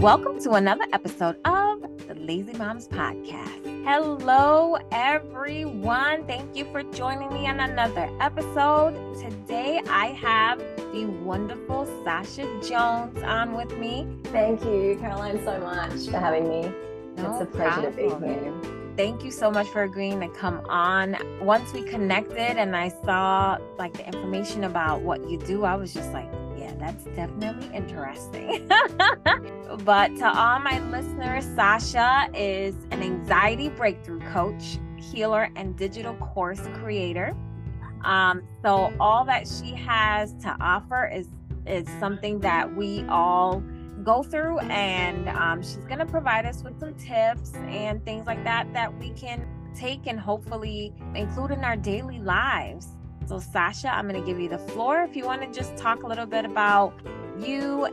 Welcome to another episode of the Lazy Moms Podcast. Hello, everyone. Thank you for joining me on another episode. Today, I have the wonderful Sascha Jones on with me. Thank you, Caroline, so much for having me. No it's a pleasure problem. to be here. Thank you so much for agreeing to come on. Once we connected and I saw like the information about what you do, I was just like, that's definitely interesting. but to all my listeners, Sascha is an anxiety breakthrough coach, healer, and digital course creator. Um, so all that she has to offer is is something that we all go through, and um, she's going to provide us with some tips and things like that that we can take and hopefully include in our daily lives. So, Sascha, I'm going to give you the floor if you want to just talk a little bit about you.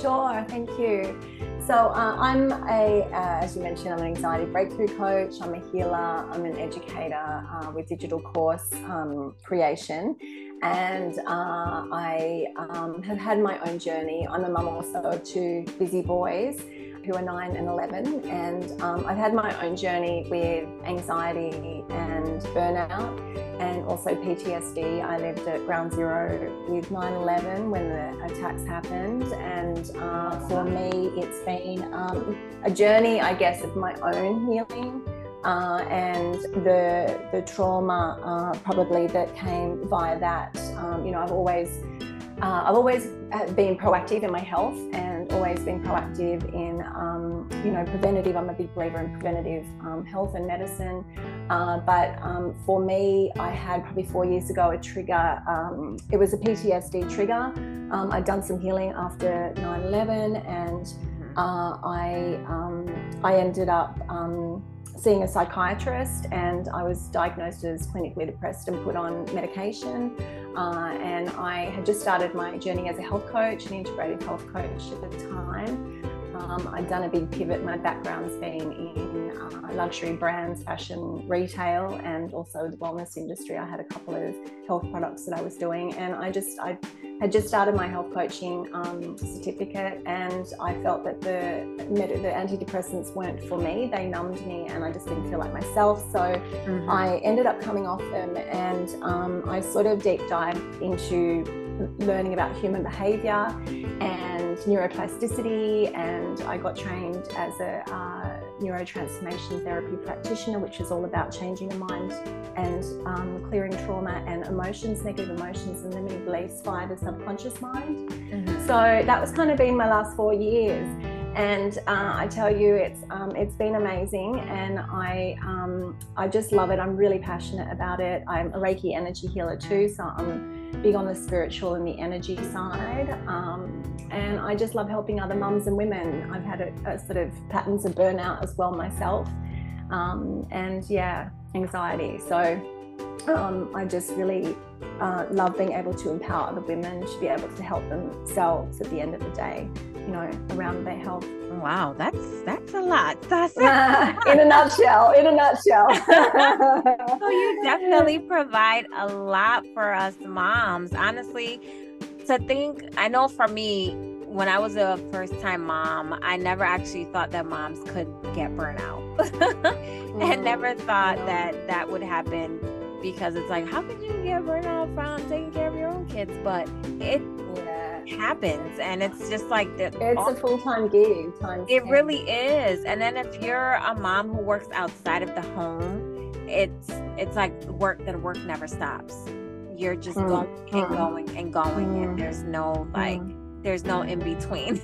Sure, thank you. So, uh, I'm a, uh, as you mentioned, I'm an anxiety breakthrough coach, I'm a healer, I'm an educator uh, with digital course um, creation. And uh, I um, have had my own journey. I'm a mum also of two busy boys who are nine and 11. And um, I've had my own journey with anxiety and burnout and also PTSD. I lived at ground zero with 9 11 when the attacks happened. And uh, for me, it's been um, a journey, I guess, of my own healing. Uh, and the the trauma uh, probably that came via that. Um, you know, I've always uh, I've always been proactive in my health and always been proactive in, um, you know, preventative. I'm a big believer in preventative um, health and medicine. Uh, but um, for me, I had probably four years ago a trigger. Um, it was a PTSD trigger. Um, I'd done some healing after 9 11 and mm-hmm. uh, I, um, I ended up seeing a psychiatrist and I was diagnosed as clinically depressed and put on medication. Uh, and I had just started my journey as a health coach, an integrative health coach at the time. Um, I'd done a big pivot. My background's been in uh, luxury brands, fashion, retail, and also the wellness industry. I had a couple of health products that I was doing, and I just I had just started my health coaching um, certificate, and I felt that the the antidepressants weren't for me. They numbed me, and I just didn't feel like myself. So mm-hmm. I ended up coming off them, and um, I sort of deep dived into learning about human behavior and neuroplasticity and I got trained as a uh, neurotransformation therapy practitioner which is all about changing the mind and um, clearing trauma and emotions negative emotions and limiting beliefs via the subconscious mind mm-hmm. so that was kind of been my last four years and uh, I tell you, it's um, it's been amazing, and I um, I just love it. I'm really passionate about it. I'm a Reiki energy healer too, so I'm big on the spiritual and the energy side. Um, and I just love helping other mums and women. I've had a, a sort of patterns of burnout as well myself. Um, and yeah, anxiety. So um, I just really uh, love being able to empower other women to be able to help themselves at the end of the day, you know, around their health. Wow, that's that's a lot. That's in a nutshell. In a nutshell. so you definitely provide a lot for us moms. Honestly, to think, I know for me, when I was a first time mom, I never actually thought that moms could get burnout. and never thought that that would happen because it's like, how could you get burnout from taking care of your own kids? But it yeah. happens, and it's just like the, it's all, a full time gig. Time it really is. And then if you're a mom who works outside of the home, it's it's like work. that work never stops. You're just mm. going and mm. going and going, mm. and there's no like, mm. there's no in between.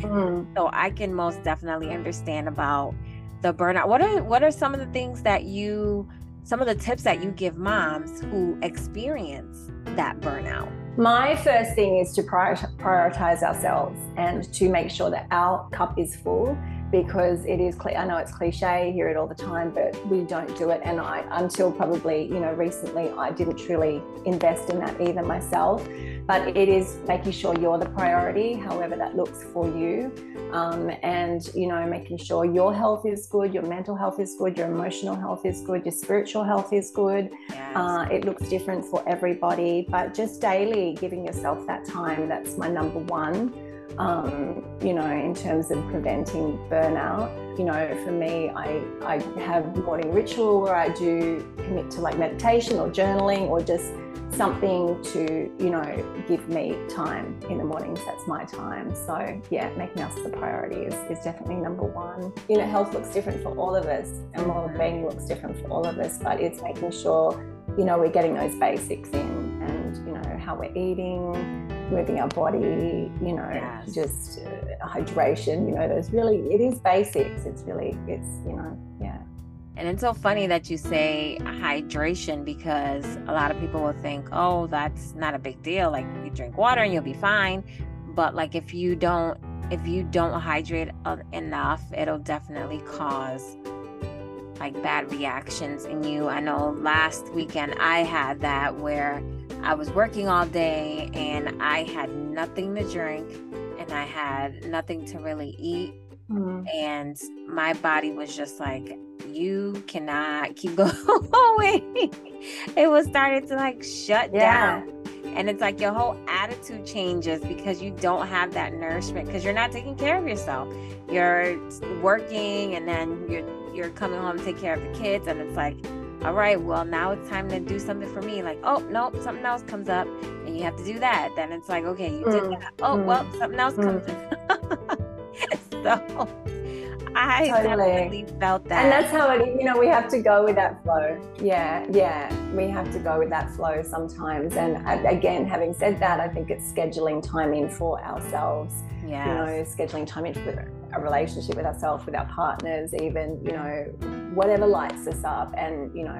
Mm. so I can most definitely understand about the burnout. What are what are some of the things that you some of the tips that you mm. give moms who experience that burnout? My first thing is to prioritize ourselves and to make sure that our cup is full because it is clear I know it's cliche, hear it all the time, but we don't do it. And I, until probably, you know, recently, I didn't truly invest in that either myself. But it is making sure you're the priority, however that looks for you. Um, and, you know, making sure your health is good, your mental health is good, your emotional health is good, your spiritual health is good. Yes. Uh, it looks different for everybody, but just daily giving yourself that time, that's my number one. um, you know, in terms of preventing burnout. You know, for me, I, I have morning ritual where I do commit to like meditation or journaling or just something to, you know, give me time in the mornings. That's my time. So, yeah, making us the priority is, is definitely number one. You know, health looks different for all of us and well being looks different for all of us, but it's making sure, you know, we're getting those basics in and, you know, how we're eating moving our body, you know, yes. just uh, hydration, you know, those really, it is basics. It's really, it's, you know. And it's so funny that you say hydration because a lot of people will think, oh, that's not a big deal. Like you drink water and you'll be fine. But like if you don't, if you don't hydrate enough, it'll definitely cause like bad reactions in you. I know last weekend I had that where I was working all day and I had nothing to drink and I had nothing to really eat. Mm-hmm. And my body was just like, you cannot keep going. it was starting to like shut yeah. down. And it's like your whole attitude changes because you don't have that nourishment because you're not taking care of yourself. You're working and then you're you're coming home to take care of the kids and it's like all right, well, now it's time to do something for me. Like, oh, nope, something else comes up and you have to do that. Then it's like, okay, you did mm. that. Oh, mm. well, something else comes mm. So I totally. definitely felt that. And that's how it, you know, we have to go with that flow. Yeah, yeah, we have to go with that flow sometimes. And again, having said that, I think it's scheduling time in for ourselves. Yeah. You know, scheduling time in for a relationship with ourselves, with our partners, even, you know, whatever lights us up and, you know,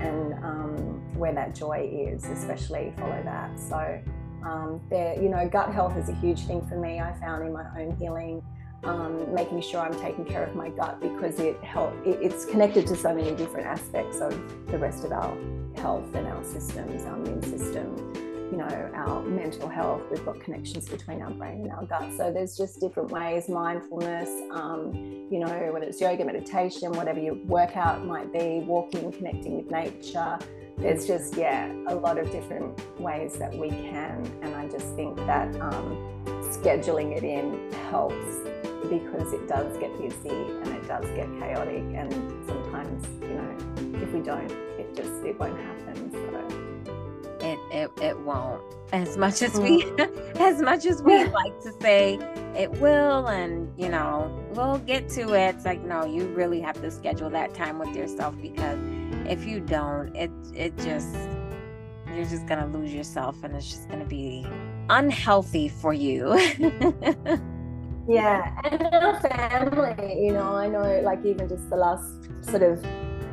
and um, where that joy is, especially follow that. So, um, there, you know, gut health is a huge thing for me. I found in my own healing, um, making sure I'm taking care of my gut because it help. It, it's connected to so many different aspects of the rest of our health and our systems, our immune system, you know, our mental health. We've got connections between our brain and our gut. So there's just different ways, mindfulness, um, you know, whether it's yoga, meditation, whatever your workout might be, walking, connecting with nature. There's just, yeah, a lot of different ways that we can. And I just think that um, scheduling it in helps because it does get busy and it does get chaotic. And sometimes, you know, if we don't, it just, it won't happen. So it it, it won't as much as we mm. as much as we like to say it will and you know we'll get to it it's like no you really have to schedule that time with yourself because if you don't it it just you're just gonna lose yourself and it's just gonna be unhealthy for you yeah and our family you know i know like even just the last sort of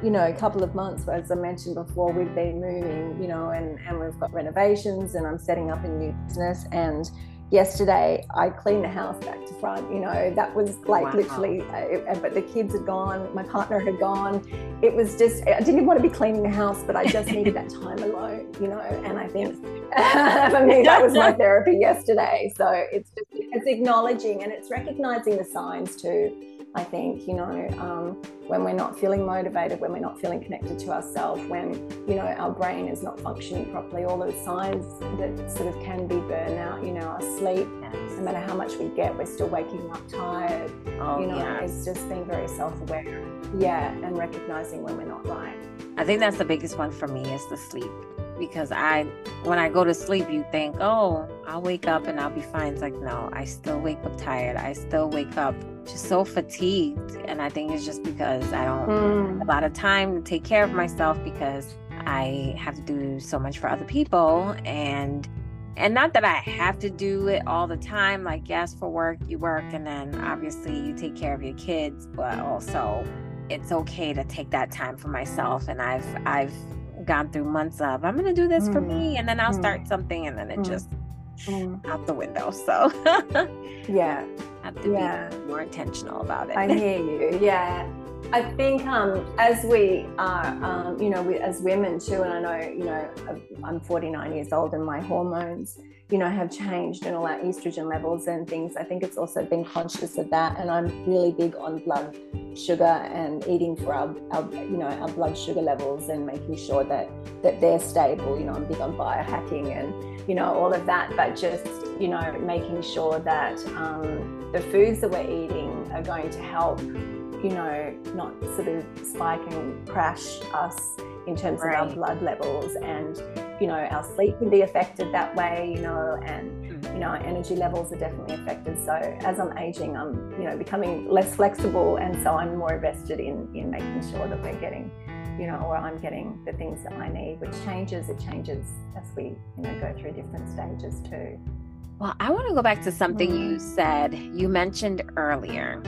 you know, a couple of months, as I mentioned before, we've been moving, you know, and, and we've got renovations and I'm setting up a new business. And yesterday I cleaned the house back to front, you know, that was like wow. literally, uh, but the kids had gone, my partner had gone. It was just, I didn't want to be cleaning the house, but I just needed that time alone, you know, and I think for me, that was my therapy yesterday. So it's just, it's acknowledging and it's recognizing the signs too I think, you know, um, when we're not feeling motivated, when we're not feeling connected to ourselves, when, you know, our brain is not functioning properly, all those signs that sort of can be burnout, you know, our sleep, yes. no matter how much we get, we're still waking up tired. Oh, you know, yes. it's just being very self aware. Yeah, and recognizing when we're not right. I think that's the biggest one for me is the sleep because I, when I go to sleep, you think, oh, I'll wake up and I'll be fine. It's like, no, I still wake up tired. I still wake up just so fatigued. And I think it's just because I don't mm. have a lot of time to take care of myself because I have to do so much for other people. And and not that I have to do it all the time. Like, yes, for work, you work, and then obviously you take care of your kids, but also it's okay to take that time for myself. And I've I've gone through months of I'm gonna do this mm. for me, and then I'll mm. start something, and then it mm. just mm. out the window. So yeah, have to yeah. be more intentional about it. I hear you. Yeah. I think um, as we are, um, you know, we, as women too, and I know, you know, I'm 49 years old and my hormones, you know, have changed and all our estrogen levels and things. I think it's also been conscious of that. And I'm really big on blood sugar and eating for our, our you know, our blood sugar levels and making sure that that they're stable. You know, I'm big on biohacking and, you know, all of that, but just, you know, making sure that um, the foods that we're eating are going to help you know, not sort of spike and crash us in terms right. of our blood levels and you know our sleep can be affected that way you know and you know our energy levels are definitely affected so as i'm aging i'm you know becoming less flexible and so i'm more invested in in making sure that we're getting you know or i'm getting the things that i need which changes it changes as we you know go through different stages too well i want to go back to something mm. you said you mentioned earlier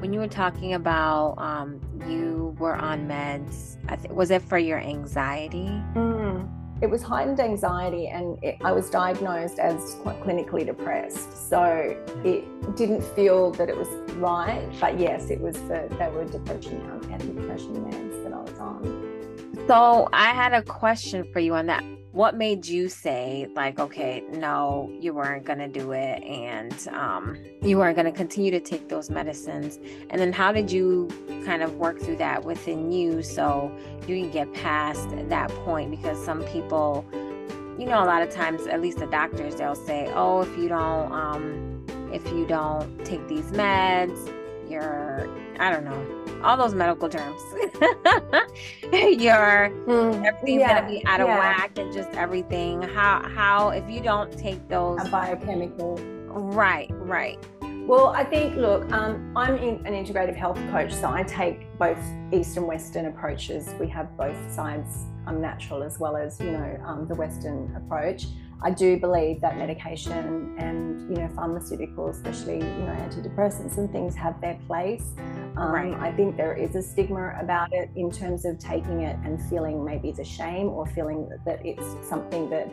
when you were talking about um, you were on meds, th- was it for your anxiety? Mm. It was heightened anxiety, and it, I was diagnosed as clinically depressed. So it didn't feel that it was right, but yes, it was for they were depression um, antidepressant meds that I was on. So I had a question for you on that what made you say like okay no you weren't going to do it and um, you weren't going to continue to take those medicines? And then how did you kind of work through that within you so you can get past that point? Because some people you know a lot of times at least the doctors they'll say oh if you don't um, if you don't take these meds you're i don't know all those medical terms. Your mm, everything's yeah, gonna be out of yeah. whack and just everything. How how if you don't take those a biochemical. Right, right. Well, I think, look, um, I'm in an integrative health coach, so I take both East and Western approaches. We have both sides, um, natural as well as, you know, um, the Western approach. I do believe that medication and you know pharmaceuticals, especially you know antidepressants and things, have their place. Um, right. I think there is a stigma about it in terms of taking it and feeling maybe it's a shame or feeling that it's something that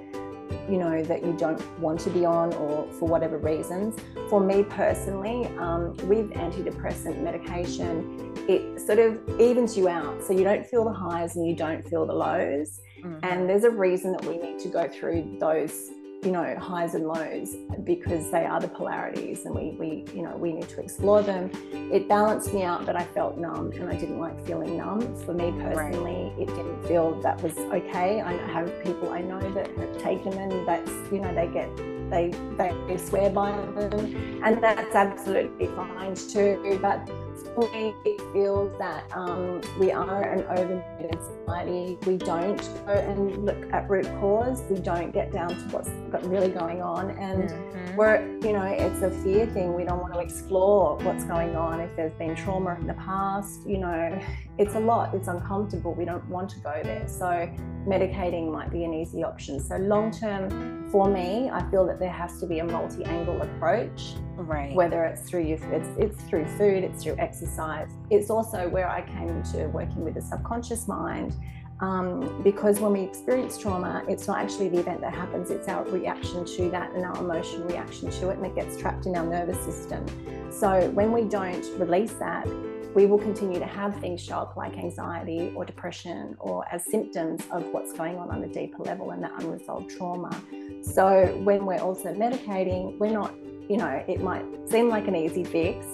you know that you don't want to be on or for whatever reasons for me personally um, with antidepressant medication it sort of evens you out so you don't feel the highs and you don't feel the lows Mm-hmm. And there's a reason that we need to go through those, you know, highs and lows because they are the polarities and we, we, you know, we need to explore them. It balanced me out but I felt numb and I didn't like feeling numb. For me personally, right. it didn't feel that was okay. I have people I know that have taken them and that's, you know, they get they they swear by them and that's absolutely fine too but it feels that um, we are an overloaded society. We don't go and look at root cause. We don't get down to what's really going on. And mm-hmm. we're, you know, it's a fear thing. We don't want to explore what's going on. If there's been trauma in the past, you know, it's a lot. It's uncomfortable. We don't want to go there. So medicating might be an easy option. So long term, for me, I feel that there has to be a multi-angle approach right whether it's through your it's, it's through food it's through exercise it's also where i came into working with the subconscious mind um, because when we experience trauma, it's not actually the event that happens, it's our reaction to that and our emotional reaction to it, and it gets trapped in our nervous system. So, when we don't release that, we will continue to have things show up like anxiety or depression or as symptoms of what's going on on a deeper level and that unresolved trauma. So, when we're also medicating, we're not you know, it might seem like an easy fix,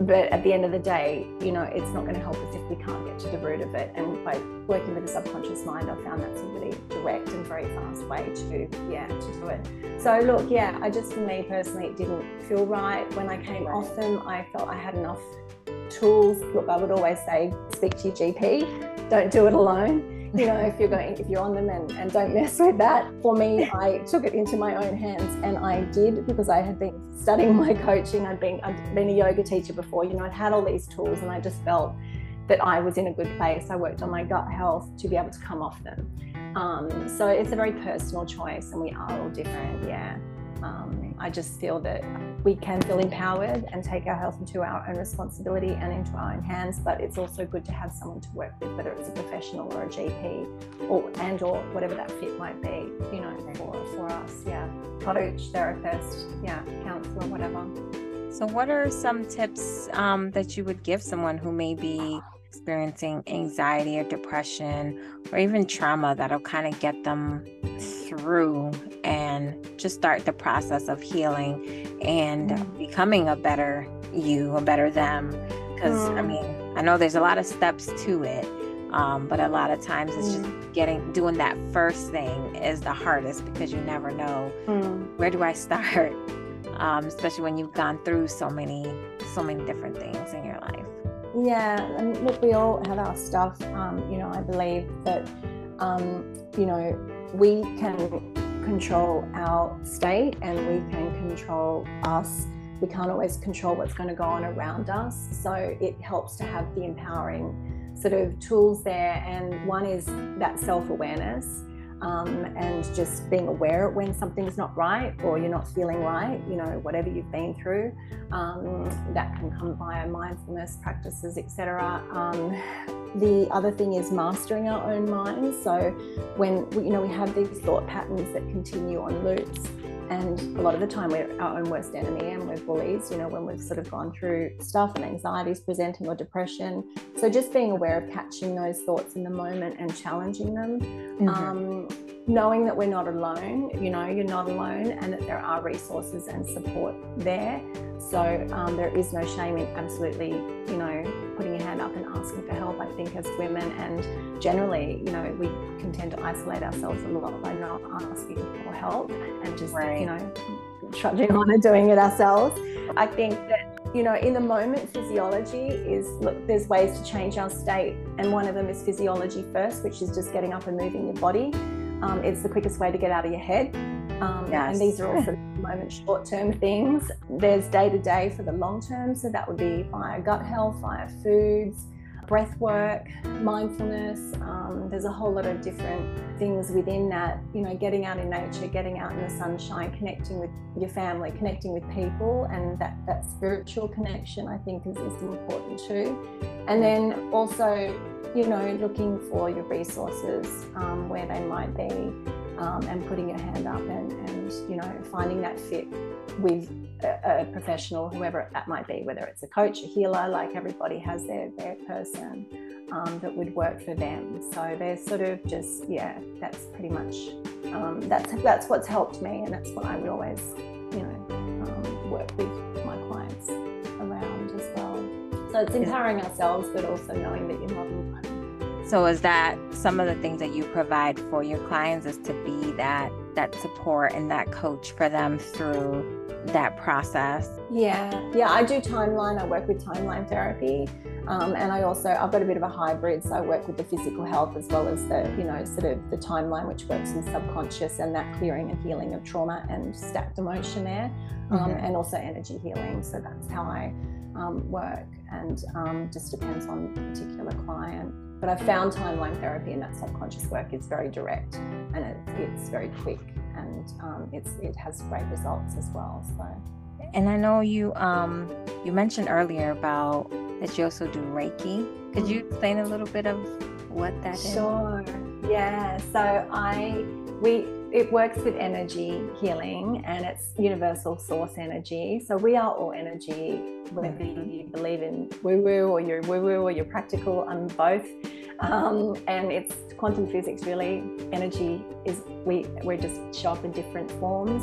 but at the end of the day, you know, it's not going to help us if we can't get to the root of it. And by working with the subconscious mind, I found that's a really direct and very fast way to, yeah, to do it. So look, yeah, I just for me personally, it didn't feel right when I came off them. I felt I had enough tools. Look, I would always say, speak to your GP. Don't do it alone you know, if you're going, if you're on them and, and don't mess with that. For me, I took it into my own hands and I did because I had been studying my coaching. I'd been, I'd been a yoga teacher before, you know, I'd had all these tools and I just felt that I was in a good place. I worked on my gut health to be able to come off them. Um, so it's a very personal choice and we are all different. Yeah. Um, I just feel that we can feel empowered and take our health into our own responsibility and into our own hands, but it's also good to have someone to work with, whether it's a professional or a GP or and or whatever that fit might be, you know, for, for us. Yeah. Coach, therapist, yeah, counselor, whatever. So, what are some tips um, that you would give someone who may be experiencing anxiety or depression or even trauma that'll kind of get them through and just start the process of healing and mm. becoming a better you, a better them? Because, mm. I mean, I know there's a lot of steps to it. Um, but a lot of times it's mm. just getting doing that first thing is the hardest because you never know where do I start, um, especially when you've gone through so many so many different things in your life. Yeah, and look, we all have our stuff. Um, you know, I believe that um, you know we can control our state and we can control us. We can't always control what's going to go on around us. So it helps to have the empowering sort of tools there. And one is that self awareness. Um, and just being aware when something's not right or you're not feeling right, you know, whatever you've been through, um, that can come via mindfulness practices, etc. Um, the other thing is mastering our own minds. So when you know we have these thought patterns that continue on loops, and a lot of the time, we're our own worst enemy and we're bullies, you know, when we've sort of gone through stuff and anxieties presenting or depression. So just being aware of catching those thoughts in the moment and challenging them. Mm-hmm. Um, knowing that we're not alone, you know, you're not alone and that there are resources and support there. So um, there is no shame in absolutely, you know, putting your hand up and asking for help. I think as women and generally, you know, we can tend to isolate ourselves a lot by not asking for help and just, right. you know, trudging on and doing it ourselves. I think that you know, in the moment, physiology is look, there's ways to change our state, and one of them is physiology first, which is just getting up and moving your body. Um, it's the quickest way to get out of your head. Um, yes. And these are also moment short term things. There's day to day for the long term. So that would be via gut health, via foods, breath work, mindfulness. Um, there's a whole lot of different things within that. You know, getting out in nature, getting out in the sunshine, connecting with your family, connecting with people, and that, that spiritual connection I think is, is important too. And then also you know, looking for your resources um, where they might be um, and putting your hand up and, and, you know, finding that fit with a, a, professional, whoever that might be, whether it's a coach, a healer, like everybody has their, their person um, that would work for them. So they're sort of just, yeah, that's pretty much, um, that's, that's what's helped me and that's what I would always, you know, um, work with my clients around as well. So it's empowering ourselves, but also knowing that you're not alone. So is that some of the things that you provide for your clients is to be that that support and that coach for them through that process? Yeah, yeah. I do timeline. I work with timeline therapy, um, and I also I've got a bit of a hybrid. So I work with the physical health as well as the you know sort of the timeline, which works in subconscious and that clearing and healing of trauma and stacked emotion there, um, mm-hmm. and also energy healing. So that's how I um, work and um, just depends on the particular client. But I found timeline therapy and that subconscious work is very direct and it, it's very quick and um, it's, it has great results as well. So. And I know you um, you mentioned earlier about that you also do Reiki. Could you mm-hmm. explain a little bit of what that is? Sure. Yeah. So I we it works with energy healing and it's universal source energy. So we are all energy, whether mm-hmm. you believe in woo woo or you're woo woo or you're practical, I'm both. Um, and it's quantum physics really. Energy is we we just show up in different forms.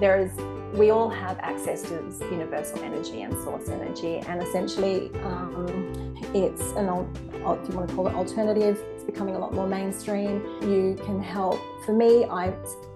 There is we all have access to universal energy and source energy, and essentially, um, it's an if you want to call it alternative. It's becoming a lot more mainstream. You can help. For me, I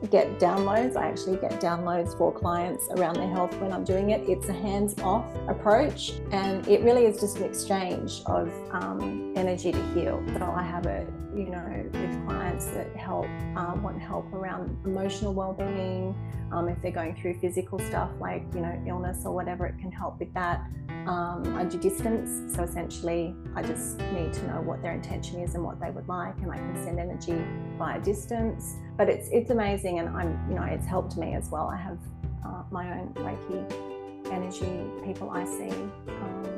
get downloads. I actually get downloads for clients around their health when I'm doing it. It's a hands-off approach, and it really is just an exchange of um, energy to heal. So I have a you know with clients that help um, want help around emotional well-being um, if they're going through physical stuff like you know illness or whatever, it can help with that. Um, I do distance, so essentially, I just need to know what their intention is and what they would like, and I can send energy via distance. But it's it's amazing, and I'm you know it's helped me as well. I have uh, my own Reiki energy people I see, um.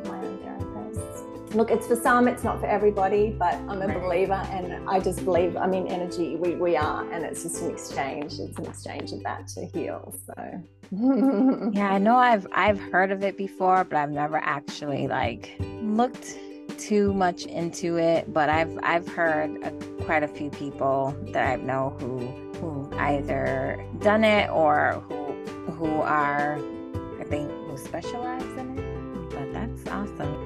Look, it's for some, it's not for everybody, but I'm a believer and I just believe, I mean, energy, we, we are, and it's just an exchange. It's an exchange of that to heal. So. yeah, I know I've I've heard of it before, but I've never actually like looked too much into it. But I've I've heard a, quite a few people that I know who who either done it or who who are I think who specialize in it.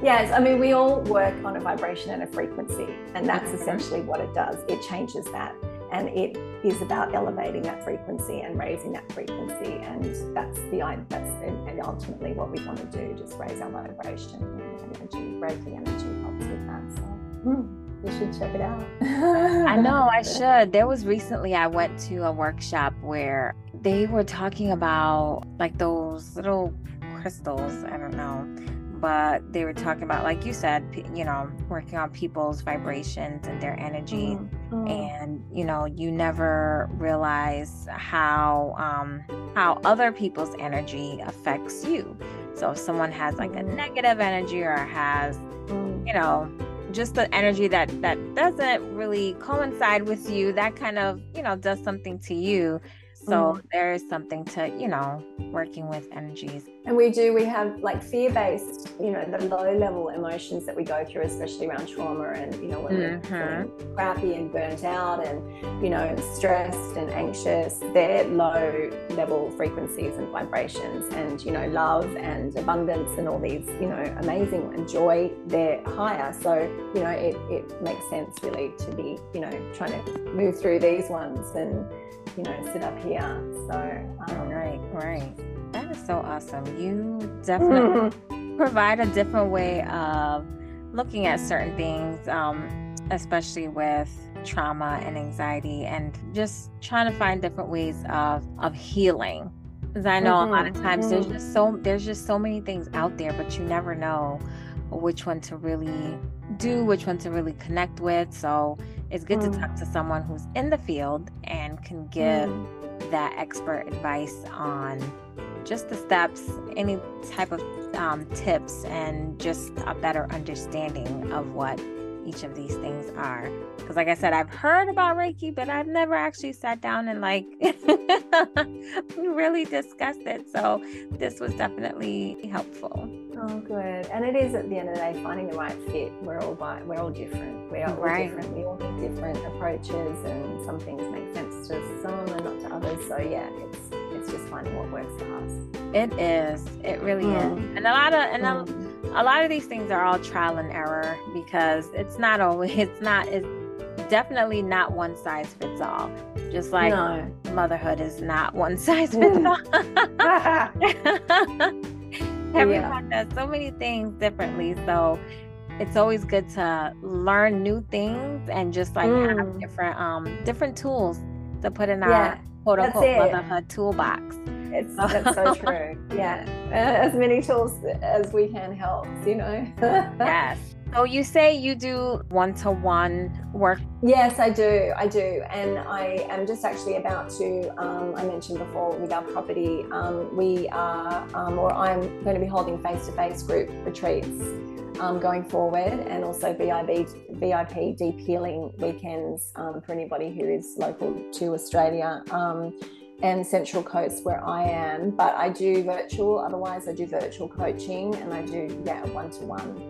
Yes, I mean, we all work on a vibration and a frequency, and that's mm-hmm. essentially what it does. It changes that, and it is about elevating that frequency and raising that frequency, and that's the that's and ultimately what we want to do, just raise our vibration and energy. Reiki energy helps with that. So. Hmm, you should check it out. I know I should. There was recently I went to a workshop where they were talking about like those little crystals. I don't know but they were talking about like you said you know working on people's vibrations and their energy mm-hmm. and you know you never realize how um how other people's energy affects you so if someone has like a mm-hmm. negative energy or has mm. you know just the energy that that doesn't really coincide with you that kind of you know does something to you so mm. there is something to you know working with energies and we do we have like fear-based you know the low level emotions that we go through especially around trauma and you know when mm-hmm. we're crappy and burnt out and you know stressed and anxious they're low level frequencies and vibrations and you know love and abundance and all these you know amazing and joy they're higher. So you know it, it makes sense really to be you know trying to move through these ones and you know sit up here. So um, right right that is so awesome. You definitely mm-hmm. provide a different way of looking at certain things, um, especially with trauma and anxiety, and just trying to find different ways of of healing. Because I know mm-hmm. a lot of mm-hmm. times mm-hmm. there's just so there's just so many things out there, but you never know which one to really do, which one to really connect with. So it's good mm. to talk to someone who's in the field and can give mm. that expert advice on just the steps, any type of um, tips, and just a better understanding of what each of these things are. Because, like I said, I've heard about Reiki, but I've never actually sat down and like really discussed it. So, this was definitely helpful. Oh, good. And it is at the end of the day finding the right fit. We're all we're all different. We are all right. different. We all need different approaches, and some things make sense to some and not to others. So, yeah, it's it's just finding what works for us. It is. It really mm. is. And a lot of and mm. a, a lot of these things are all trial and error because it's not always it's not it's definitely not one size fits all. Just like no. motherhood is not one size fits all. Everyone yeah. does so many things differently. So it's always good to learn new things and just like mm. have different um different tools to put in yeah. our quote unquote motherhood toolbox. It's that's so true. Yeah, as many tools as we can help. You know. yes. So you say you do one-to-one work? Yes, I do. I do, and I am just actually about to. Um, I mentioned before with our property, um, we are, um, or I'm going to be holding face-to-face group retreats um, going forward, and also VIP VIP deep healing weekends um, for anybody who is local to Australia um, and Central Coast where I am. But I do virtual. Otherwise, I do virtual coaching, and I do yeah one to one.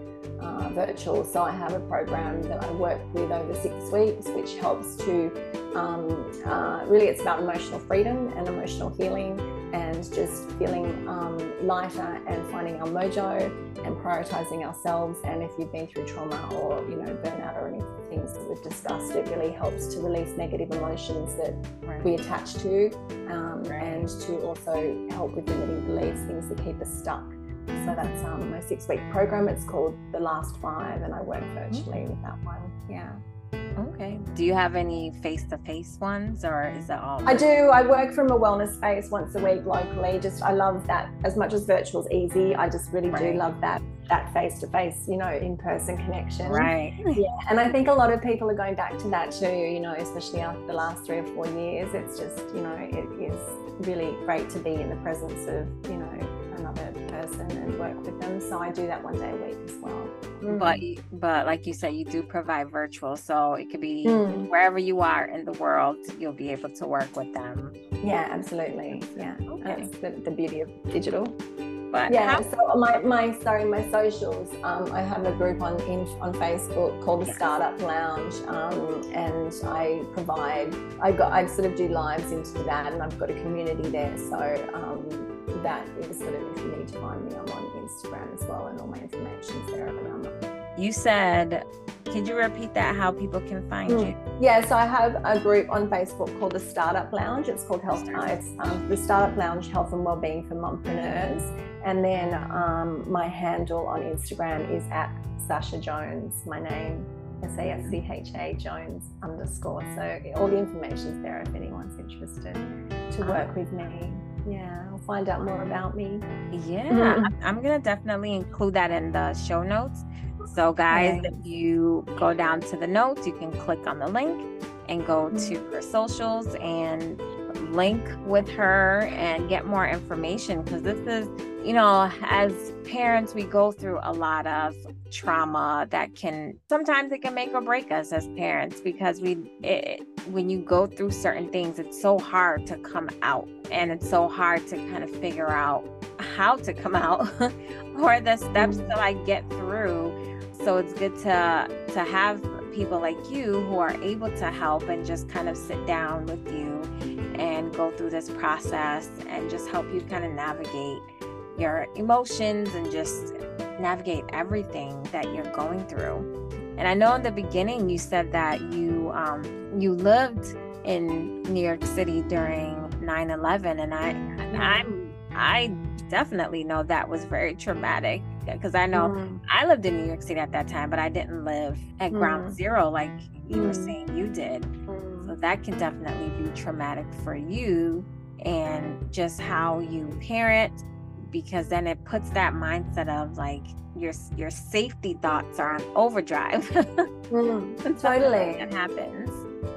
Virtual. So I have a program that I work with over six weeks, which helps to um, uh, really it's about emotional freedom and emotional healing and just feeling um, lighter and finding our mojo and prioritizing ourselves. And if you've been through trauma or you know burnout or any things that we've discussed, it really helps to release negative emotions that right. we attach to, um, right. and to also help with limiting beliefs, things that keep us stuck. So that's um, my six-week program. It's called The Last Five, and I work virtually mm-hmm. with that one. Yeah. Okay. Do you have any face to face ones or is it all? I do. I work from a wellness space once a week locally. Just I love that as much as virtual is easy. I just really right. do love that that face to face, you know, in person connection. Right. Yeah. And I think a lot of people are going back to that too, you know, especially after the last three or four years. It's just, you know, it is really great to be in the presence of, you know, another person and work with them. So I do that one day a week as well. Mm. but but like you said, you do provide virtual, so it could be mm. wherever you are in the world, you'll be able to work with them. Yeah, absolutely. Yeah, okay. that's the, the beauty of digital. But yeah, how- so my, my sorry, my socials. Um, I have a group on in, on Facebook called the yes. Startup Lounge, um, and I provide. I got I sort of do lives into that, and I've got a community there. So um, that is sort of if you need to find me, I'm on Instagram as well, and all my information's there around You said could you repeat that? How people can find mm. you? Yeah, so I have a group on Facebook called the Startup Lounge. It's called Health. It's um, the Startup Lounge Health and Wellbeing for Mumpreneurs. And then um, my handle on Instagram is at sascha Jones. My name S A S C H A Jones underscore. So all the information's there if anyone's interested to work with me. Yeah, I'll find out more about me. Yeah, mm-hmm. I'm gonna definitely include that in the show notes. So, guys, if you go down to the notes, you can click on the link and go to mm-hmm. her socials and link with her and get more information because this is, you know, as parents, we go through a lot of trauma that can sometimes it can make or break us as parents because we, it, when you go through certain things, it's so hard to come out and it's so hard to kind of figure out how to come out or the steps mm-hmm. to like get through so it's good to to have people like you who are able to help and just kind of sit down with you and go through this process and just help you kind of navigate your emotions and just navigate everything that you're going through. And I know in the beginning you said that you um, you lived in New York City during 9/11, and I I'm I definitely know that was very traumatic because I know mm. I lived in New York City at that time, but I didn't live at mm. ground zero like you were mm. saying you did. Mm. So that can definitely be traumatic for you and just how you parent because then it puts that mindset of like your your safety thoughts are on overdrive. mm, totally. That happens.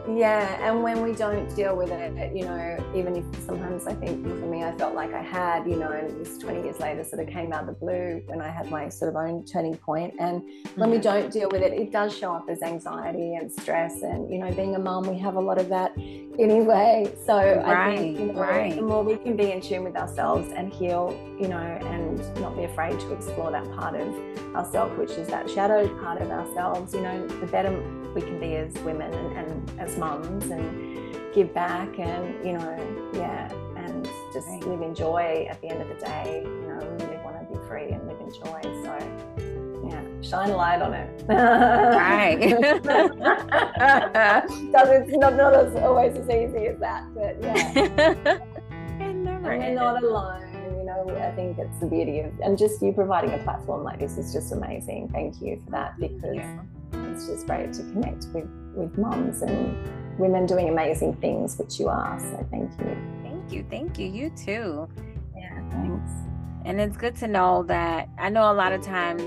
Yeah, and when we don't deal with it, you know, even if sometimes I think for me, I felt like I had, you know, and it was 20 years later, sort of came out of the blue when I had my sort of own turning point. And when we mm-hmm. don't deal with it, it does show up as anxiety and stress. And, you know, being a mom, we have a lot of that anyway. So right, I think, you know, right. the more we can be in tune with ourselves and heal, you know, and not be afraid to explore that part of ourselves, which is that shadow part of ourselves, you know, the better we can be as women and, and as mums and give back and you know yeah and just right. live in joy at the end of the day you know we really want to be free and live in joy so yeah shine a light on it. Right. It's not, not as, always as easy as that but yeah. And, and we're not alone you know i think it's the beauty of and just you providing a platform like this is just amazing. Thank you for that because yeah it's just great to connect with with moms and women doing amazing things, which you are. So thank you. Thank you. Thank you. You too. Yeah, thanks. And it's good to know that I know a lot of times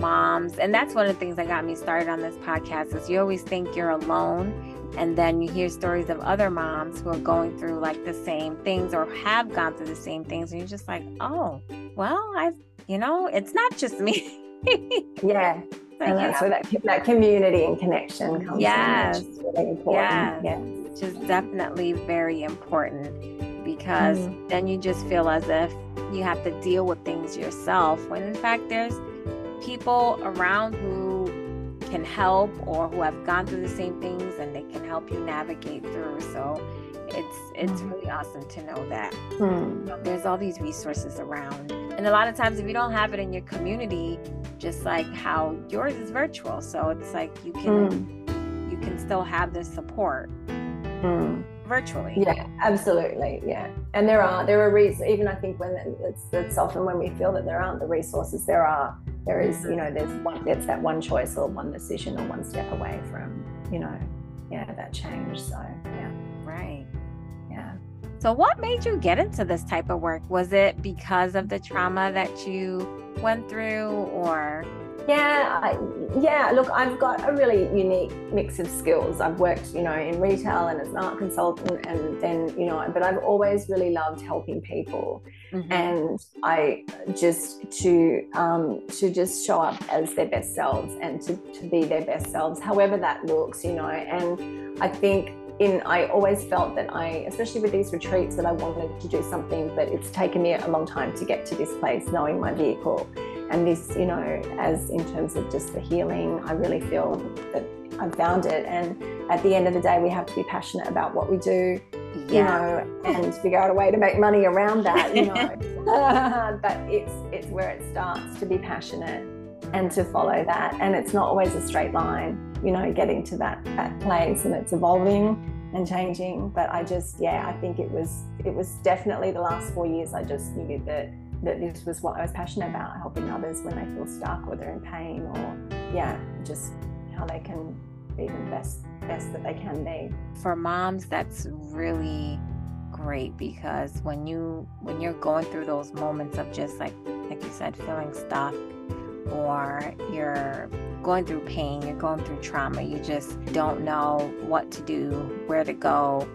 moms, and that's one of the things that got me started on this podcast is you always think you're alone. And then you hear stories of other moms who are going through like the same things or have gone through the same things. And you're just like, oh, well, I, you know, it's not just me. yeah and that's where that, that community and connection comes yes. in. Really important. Yes. yes. Which is definitely very important because mm-hmm. then you just feel as if you have to deal with things yourself when in fact there's people around who can help or who have gone through the same things and they can help you navigate through. So it's it's mm-hmm. really awesome to know that mm. there's all these resources around and a lot of times if you don't have it in your community just like how yours is virtual so it's like you can mm. you can still have this support mm. virtually yeah absolutely yeah and there are there are reasons even i think when it's it's often when we feel that there aren't the resources there are there is you know there's one it's that one choice or one decision or one step away from you know yeah that change so yeah right yeah so, what made you get into this type of work? Was it because of the trauma that you went through, or Yeah, I, yeah. Look, I've got a really unique mix of skills. I've worked, you know, in retail and as an art consultant, and then, you know, but I've always really loved helping people, mm-hmm. and I just to um, to just show up as their best selves and to to be their best selves, however that looks, you know. And I think in I always felt that I, especially with these retreats, that I wanted to do something, but it's taken me a long time to get to this place, knowing my vehicle and this, you know, as in terms of just the healing, I really feel that I've found it. And at the end of the day, we have to be passionate about what we do, yeah. you know, and figure out a way to make money around that, you know. but it's it's where it starts to be passionate and to follow that. And it's not always a straight line, you know, getting to that that place and it's evolving and changing. But I just, yeah, I think it was it was definitely the last four years I just knew that that this was what I was passionate about helping others when they feel stuck or they're in pain or yeah just how they can be the best best that they can be for moms that's really great because when you when you're going through those moments of just like like you said feeling stuck or you're going through pain you're going through trauma you just don't know what to do where to go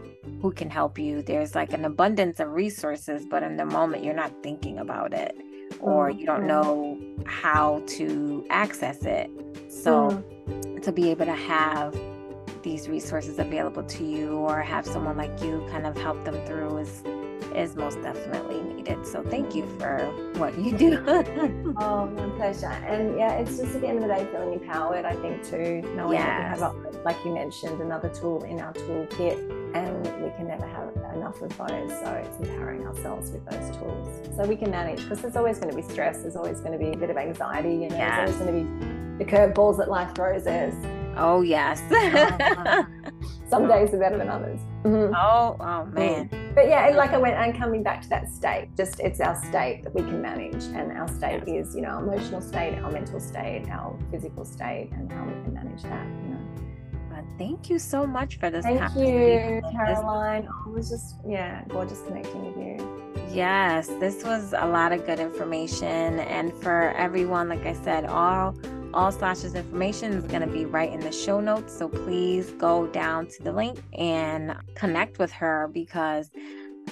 who can help you. There's like an abundance of resources, but in the moment you're not thinking about it or you don't know how to access it. So mm. to be able to have these resources available to you or have someone like you kind of help them through is is most definitely needed. So thank you for what you do. oh, my pleasure. And yeah, it's just at the end of the day feeling empowered, I think, too, knowing yes. that we have, like you mentioned, another tool in our toolkit and we can never have enough of those. So it's empowering ourselves with those tools so we can manage because there's always going to be stress, there's always going to be a bit of anxiety, you know, yes. there's always going to be the curveballs that life throws us. Oh, yes. Uh-huh. Some days are better than others. Mm-hmm. Oh, oh man. But yeah, like I went and coming back to that state, just it's our state that we can manage. And our state is, you know, our emotional state, our mental state, our physical state, and how we can manage that, you know. But thank you so much for this. Thank you, Caroline. Oh, it was just, yeah, gorgeous connecting with you. Yes, this was a lot of good information. And for everyone, like I said, all all Sascha's information is going to be right in the show notes. So please go down to the link and connect with her because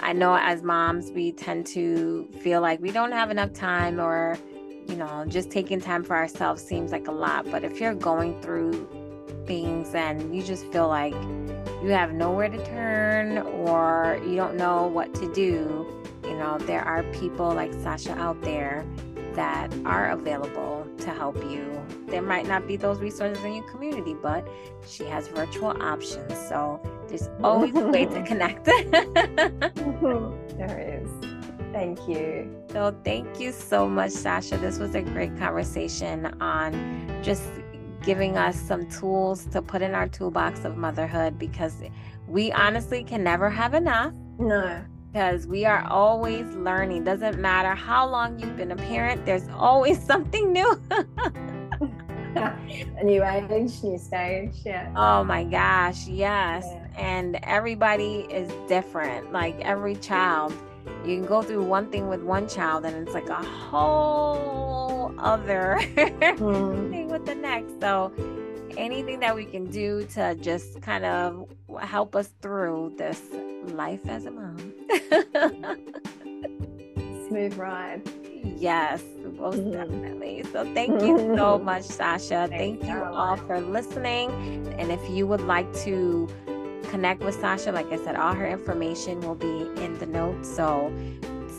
I know as moms, we tend to feel like we don't have enough time or, you know, just taking time for ourselves seems like a lot. But if you're going through things and you just feel like you have nowhere to turn or you don't know what to do, you know, there are people like Sascha out there that are available to help you. There might not be those resources in your community, but she has virtual options. So there's always a way to connect. there is. Thank you. So thank you so much, Sascha. This was a great conversation on just giving us some tools to put in our toolbox of motherhood because we honestly can never have enough. No because we are always learning. Doesn't matter how long you've been a parent, there's always something new. a new age, new stage. Yeah. Oh my gosh, yes. Yeah. And everybody is different. Like every child, you can go through one thing with one child, and it's like a whole other mm. thing with the next. So, anything that we can do to just kind of help us through this life as a mom. Smooth ride. Yes, most mm-hmm. definitely. So thank you so much, Sascha. Thank you all for listening. And if you would like to connect with Sascha, like I said, all her information will be in the notes. So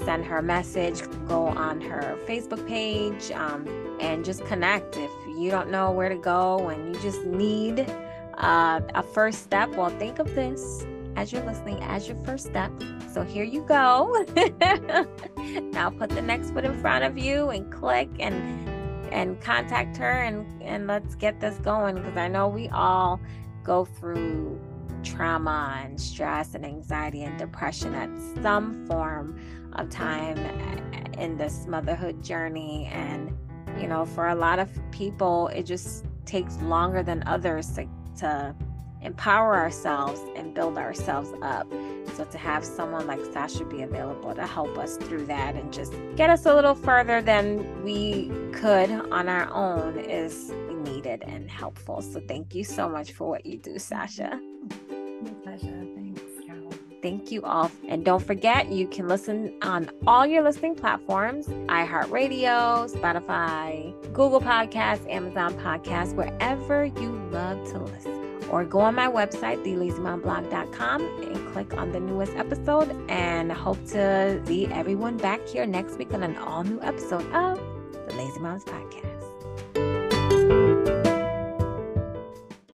send her a message, go on her Facebook page, um, and just connect. If you don't know where to go and you just need uh, a first step, well, think of this as you're listening as your first step. So here you go. now put the next foot in front of you and click and and contact her and and let's get this going because I know we all go through trauma and stress and anxiety and depression at some form of time in this motherhood journey and you know for a lot of people it just takes longer than others to, to empower ourselves and build ourselves up. So to have someone like Sascha be available to help us through that and just get us a little further than we could on our own is needed and helpful. So thank you so much for what you do, Sascha. My pleasure. Thanks. Thank you all. And don't forget, you can listen on all your listening platforms iHeartRadio, Spotify, Google Podcasts, Amazon Podcasts, wherever you love to listen or go on my website, thelazymomblog.com, and click on the newest episode. And hope to see everyone back here next week on an all new episode of the Lazy Moms Podcast.